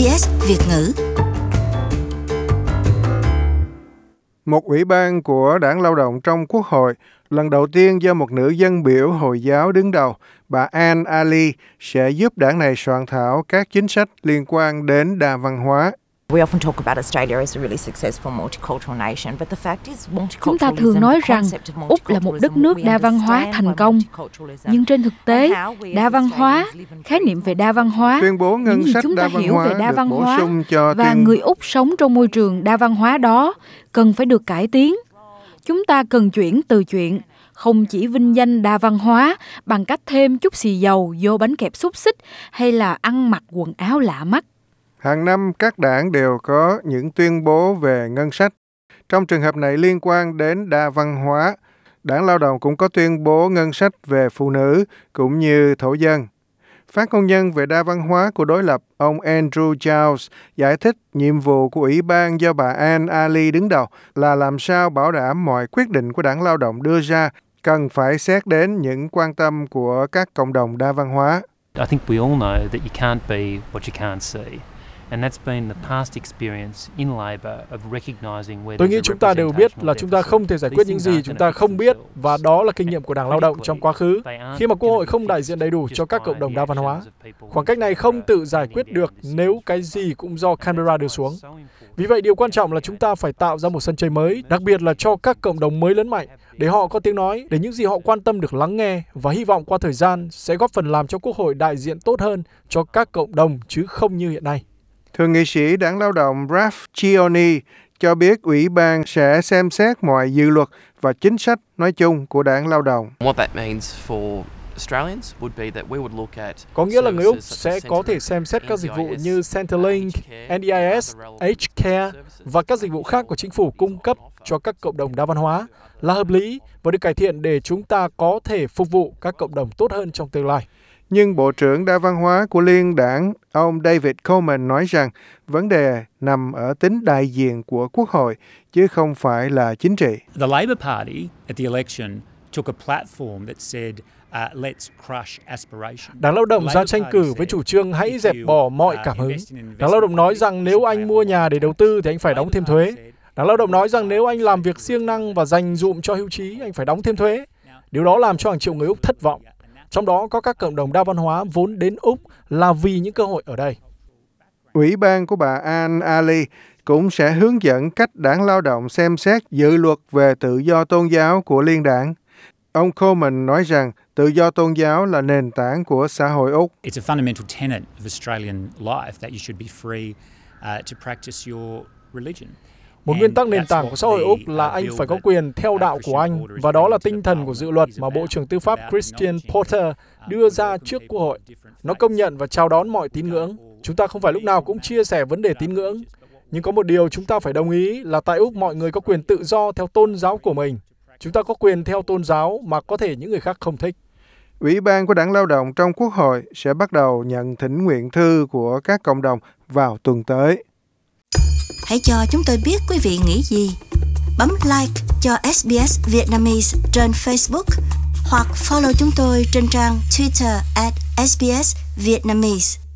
SBS Việt ngữ. Một ủy ban của Đảng Lao động trong Quốc hội lần đầu tiên do một nữ dân biểu Hồi giáo đứng đầu, bà Anne Ali, sẽ giúp đảng này soạn thảo các chính sách liên quan đến đa văn hóa Chúng ta thường nói rằng Úc là một đất nước đa văn hóa thành công, nhưng trên thực tế, đa văn hóa, khái niệm về đa văn hóa, tuyên bố ngân những gì sách chúng đa ta văn hiểu hóa về đa văn hóa và tuyên người Úc sống trong môi trường đa văn hóa đó cần phải được cải tiến. Chúng ta cần chuyển từ chuyện không chỉ vinh danh đa văn hóa bằng cách thêm chút xì dầu vô bánh kẹp xúc xích hay là ăn mặc quần áo lạ mắt. Hàng năm các đảng đều có những tuyên bố về ngân sách. Trong trường hợp này liên quan đến đa văn hóa, Đảng Lao động cũng có tuyên bố ngân sách về phụ nữ cũng như thổ dân. Phát ngôn nhân về đa văn hóa của đối lập, ông Andrew Charles giải thích nhiệm vụ của Ủy ban do bà Anne Ali đứng đầu là làm sao bảo đảm mọi quyết định của Đảng Lao động đưa ra cần phải xét đến những quan tâm của các cộng đồng đa văn hóa. I think we all know that you can't be what you can't see. And that's been the past experience in Labor of recognizing where Tôi nghĩ chúng ta đều biết là chúng ta không thể giải quyết những gì chúng ta không biết và đó là kinh nghiệm của Đảng Lao động trong quá khứ. Khi mà Quốc hội không đại diện đầy đủ cho các cộng đồng đa văn hóa, khoảng cách này không tự giải quyết được nếu cái gì cũng do Canberra đưa xuống. Vì vậy, điều quan trọng là chúng ta phải tạo ra một sân chơi mới, đặc biệt là cho các cộng đồng mới lớn mạnh, để họ có tiếng nói, để những gì họ quan tâm được lắng nghe và hy vọng qua thời gian sẽ góp phần làm cho Quốc hội đại diện tốt hơn cho các cộng đồng chứ không như hiện nay. Thượng nghị sĩ Đảng Lao động Ralph Chioni cho biết Ủy ban sẽ xem xét mọi dự luật và chính sách nói chung của Đảng Lao động. What that means for Australians would be that we would look at Có nghĩa là người Úc sẽ có thể xem xét các dịch vụ như Centrelink, NDIS, H-Care và các dịch vụ khác của chính phủ cung cấp cho các cộng đồng đa văn hóa là hợp lý và được cải thiện để chúng ta có thể phục vụ các cộng đồng tốt hơn trong tương lai. Nhưng Bộ trưởng Đa văn hóa của Liên đảng, ông David Coleman nói rằng vấn đề nằm ở tính đại diện của Quốc hội, chứ không phải là chính trị. The Labor Party at the election took a platform that said, uh, let's crush aspiration. Đảng Lao động ra tranh cử với chủ trương hãy dẹp bỏ mọi cảm hứng. Đảng Lao động nói rằng nếu anh mua nhà để đầu tư thì anh phải đóng thêm thuế. Đảng Lao động nói rằng nếu anh làm việc siêng năng và dành dụm cho hưu trí, anh phải đóng thêm thuế. Điều đó làm cho hàng triệu người Úc thất vọng. Trong đó có các cộng đồng đa văn hóa vốn đến Úc là vì những cơ hội ở đây. Ủy ban của bà Anne Ali cũng sẽ hướng dẫn cách đảng lao động xem xét dự luật về tự do tôn giáo của liên đảng. Ông Coleman nói rằng tự do tôn giáo là nền tảng của xã hội Úc. It's a fundamental tenet of Australian life that you should be free uh, to practice your religion. Một nguyên tắc nền tảng của xã hội Úc là anh phải có quyền theo đạo của anh, và đó là tinh thần của dự luật mà Bộ trưởng Tư pháp Christian Porter đưa ra trước Quốc hội. Nó công nhận và chào đón mọi tín ngưỡng. Chúng ta không phải lúc nào cũng chia sẻ vấn đề tín ngưỡng. Nhưng có một điều chúng ta phải đồng ý là tại Úc mọi người có quyền tự do theo tôn giáo của mình. Chúng ta có quyền theo tôn giáo mà có thể những người khác không thích. Ủy ban của Đảng Lao động trong Quốc hội sẽ bắt đầu nhận thỉnh nguyện thư của các cộng đồng vào tuần tới. Hãy cho chúng tôi biết quý vị nghĩ gì. Bấm like cho SBS Vietnamese trên Facebook hoặc follow chúng tôi trên trang Twitter at SBS Vietnamese.